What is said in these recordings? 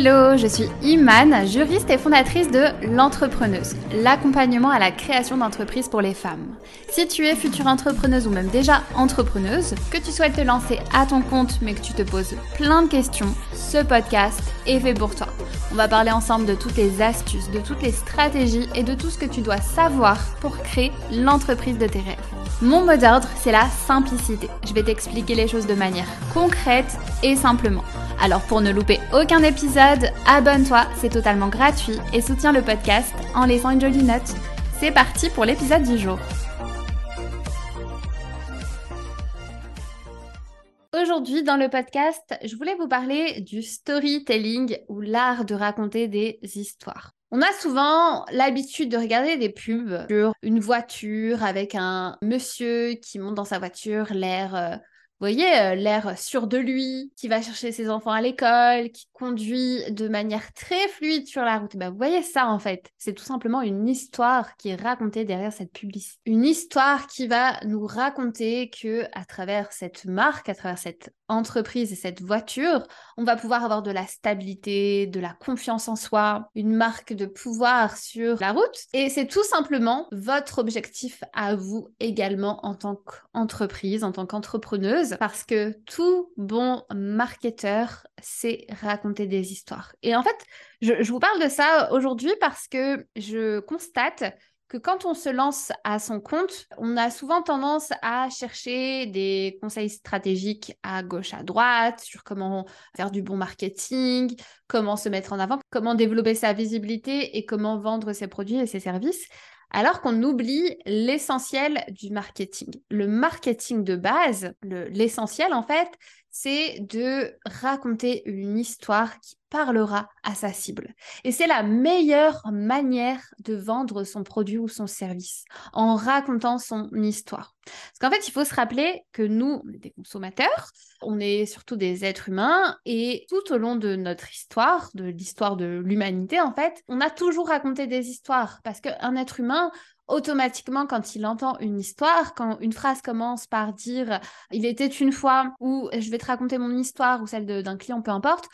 Hello, je suis Imane, juriste et fondatrice de L'Entrepreneuse, l'accompagnement à la création d'entreprises pour les femmes. Si tu es future entrepreneuse ou même déjà entrepreneuse, que tu souhaites te lancer à ton compte mais que tu te poses plein de questions, ce podcast est fait pour toi. On va parler ensemble de toutes les astuces, de toutes les stratégies et de tout ce que tu dois savoir pour créer l'entreprise de tes rêves. Mon mot d'ordre, c'est la simplicité. Je vais t'expliquer les choses de manière concrète et simplement. Alors pour ne louper aucun épisode, abonne-toi, c'est totalement gratuit et soutiens le podcast en laissant une jolie note. C'est parti pour l'épisode du jour. Aujourd'hui, dans le podcast, je voulais vous parler du storytelling ou l'art de raconter des histoires. On a souvent l'habitude de regarder des pubs sur une voiture avec un monsieur qui monte dans sa voiture, l'air euh, vous voyez, euh, l'air sûr de lui, qui va chercher ses enfants à l'école, qui conduit de manière très fluide sur la route. Ben, vous voyez ça en fait. C'est tout simplement une histoire qui est racontée derrière cette publicité. Une histoire qui va nous raconter que à travers cette marque, à travers cette entreprise et cette voiture, on va pouvoir avoir de la stabilité, de la confiance en soi, une marque de pouvoir sur la route. Et c'est tout simplement votre objectif à vous également en tant qu'entreprise, en tant qu'entrepreneuse, parce que tout bon marketeur sait raconter des histoires. Et en fait, je, je vous parle de ça aujourd'hui parce que je constate que quand on se lance à son compte, on a souvent tendance à chercher des conseils stratégiques à gauche, à droite, sur comment faire du bon marketing, comment se mettre en avant, comment développer sa visibilité et comment vendre ses produits et ses services alors qu'on oublie l'essentiel du marketing. Le marketing de base, l'essentiel en fait, c'est de raconter une histoire qui parlera à sa cible. Et c'est la meilleure manière de vendre son produit ou son service, en racontant son histoire. Parce qu'en fait, il faut se rappeler que nous, on est des consommateurs, on est surtout des êtres humains, et tout au long de notre histoire, de l'histoire de l'humanité, en fait, on a toujours raconté des histoires. Parce qu'un être humain, automatiquement, quand il entend une histoire, quand une phrase commence par dire il était une fois ou je vais te raconter mon histoire ou celle d'un client, peu importe,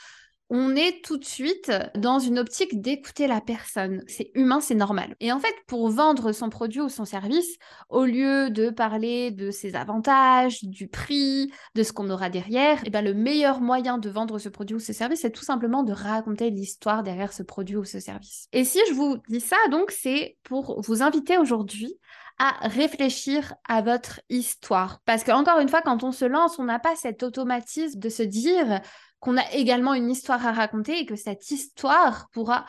on est tout de suite dans une optique d'écouter la personne. C'est humain, c'est normal. Et en fait, pour vendre son produit ou son service, au lieu de parler de ses avantages, du prix, de ce qu'on aura derrière, eh ben, le meilleur moyen de vendre ce produit ou ce service, c'est tout simplement de raconter l'histoire derrière ce produit ou ce service. Et si je vous dis ça, donc, c'est pour vous inviter aujourd'hui à réfléchir à votre histoire. Parce que encore une fois, quand on se lance, on n'a pas cet automatisme de se dire qu'on a également une histoire à raconter et que cette histoire pourra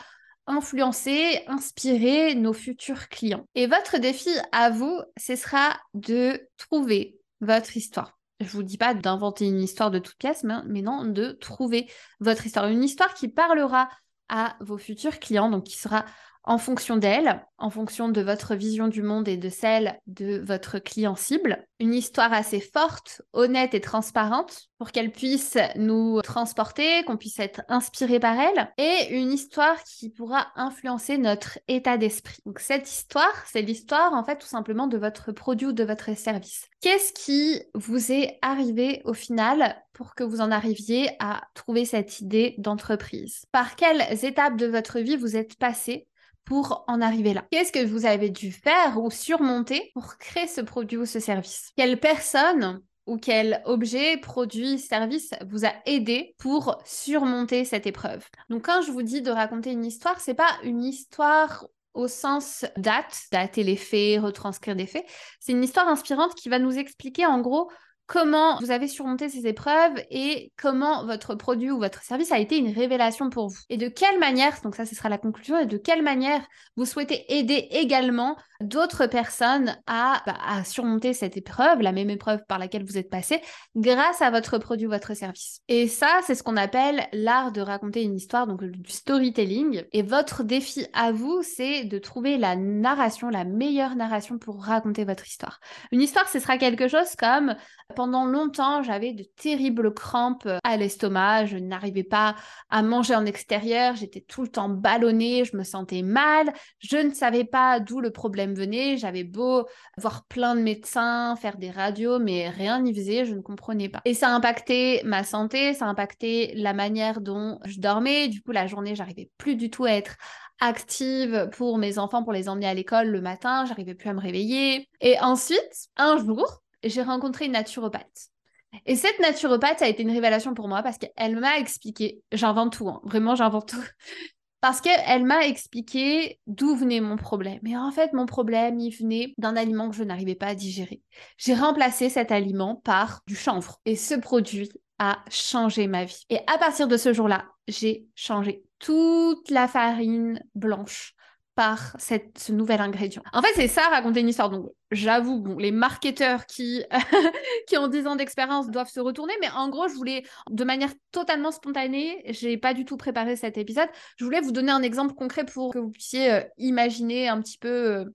influencer, inspirer nos futurs clients. Et votre défi à vous, ce sera de trouver votre histoire. Je vous dis pas d'inventer une histoire de toute pièce, mais non, de trouver votre histoire. Une histoire qui parlera à vos futurs clients, donc qui sera en fonction d'elle, en fonction de votre vision du monde et de celle de votre client cible. Une histoire assez forte, honnête et transparente pour qu'elle puisse nous transporter, qu'on puisse être inspiré par elle et une histoire qui pourra influencer notre état d'esprit. Donc cette histoire, c'est l'histoire en fait tout simplement de votre produit ou de votre service. Qu'est-ce qui vous est arrivé au final pour que vous en arriviez à trouver cette idée d'entreprise? Par quelles étapes de votre vie vous êtes passé pour en arriver là Qu'est-ce que vous avez dû faire ou surmonter pour créer ce produit ou ce service? Quelle personne ou quel objet, produit, service vous a aidé pour surmonter cette épreuve? Donc quand je vous dis de raconter une histoire, c'est pas une histoire au sens date, dater les faits, retranscrire des faits. C'est une histoire inspirante qui va nous expliquer en gros comment vous avez surmonté ces épreuves et comment votre produit ou votre service a été une révélation pour vous. Et de quelle manière, donc ça ce sera la conclusion, et de quelle manière vous souhaitez aider également d'autres personnes à, bah, surmonter cette épreuve, la même épreuve par laquelle vous êtes passé, grâce à votre produit votre service. Et ça, c'est ce qu'on appelle l'art de raconter une histoire, donc du storytelling. Et votre défi à vous, c'est de trouver la narration, la meilleure narration pour raconter votre histoire. Une histoire, ce sera quelque chose comme pendant longtemps, j'avais de terribles crampes à l'estomac, je n'arrivais pas à manger en extérieur, j'étais tout le temps ballonnée, je me sentais mal, je ne savais pas d'où le problème venait, j'avais beau voir plein de médecins, faire des radios, mais rien n'y faisait, je ne comprenais pas. Et ça a impacté ma santé, ça a impacté la manière dont je dormais. Du coup, la journée, j'arrivais plus du tout à être active pour mes enfants, pour les emmener à l'école le matin, j'arrivais plus à me réveiller. Et ensuite, un jour, j'ai rencontré une naturopathe. Et cette naturopathe a été une révélation pour moi parce qu'elle m'a expliqué, j'invente tout, hein, vraiment j'invente tout, parce qu'elle m'a expliqué d'où venait mon problème. Et en fait, mon problème, il venait d'un aliment que je n'arrivais pas à digérer. J'ai remplacé cet aliment par du chanvre. Et ce produit a changé ma vie. Et à partir de ce jour-là, j'ai changé toute la farine blanche par ce nouvel ingrédient. En fait, c'est ça, raconter une histoire. Donc, j'avoue, bon, les marketeurs qui, qui ont 10 ans d'expérience doivent se retourner, mais en gros, je voulais, de manière totalement spontanée, j'ai pas du tout préparé cet épisode, je voulais vous donner un exemple concret pour que vous puissiez euh, imaginer un petit peu euh,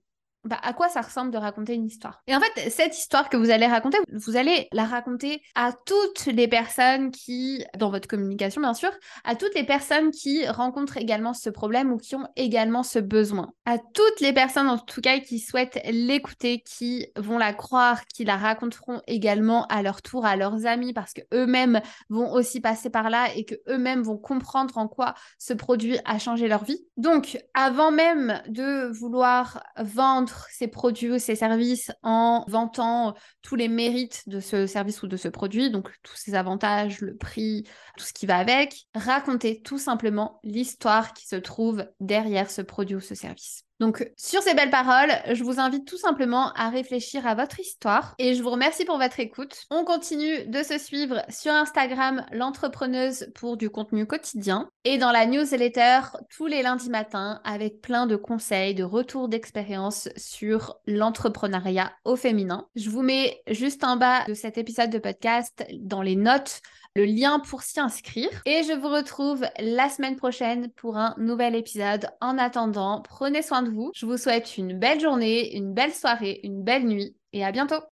bah, à quoi ça ressemble de raconter une histoire? Et en fait, cette histoire que vous allez raconter, vous allez la raconter à toutes les personnes qui, dans votre communication bien sûr, à toutes les personnes qui rencontrent également ce problème ou qui ont également ce besoin. À toutes les personnes en tout cas qui souhaitent l'écouter, qui vont la croire, qui la raconteront également à leur tour à leurs amis parce que eux-mêmes vont aussi passer par là et que eux-mêmes vont comprendre en quoi ce produit a changé leur vie. Donc, avant même de vouloir ses produits ou ses services en vantant tous les mérites de ce service ou de ce produit, donc tous ses avantages, le prix, tout ce qui va avec. Raconter tout simplement l'histoire qui se trouve derrière ce produit ou ce service. Donc, sur ces belles paroles, je vous invite tout simplement à réfléchir à votre histoire et je vous remercie pour votre écoute. On continue de se suivre sur Instagram, l'entrepreneuse pour du contenu quotidien et dans la newsletter tous les lundis matins avec plein de conseils, de retours d'expérience sur l'entrepreneuriat au féminin. Je vous mets juste en bas de cet épisode de podcast dans les notes le lien pour s'y inscrire. Et je vous retrouve la semaine prochaine pour un nouvel épisode. En attendant, prenez soin de vous. Je vous souhaite une belle journée, une belle soirée, une belle nuit et à bientôt.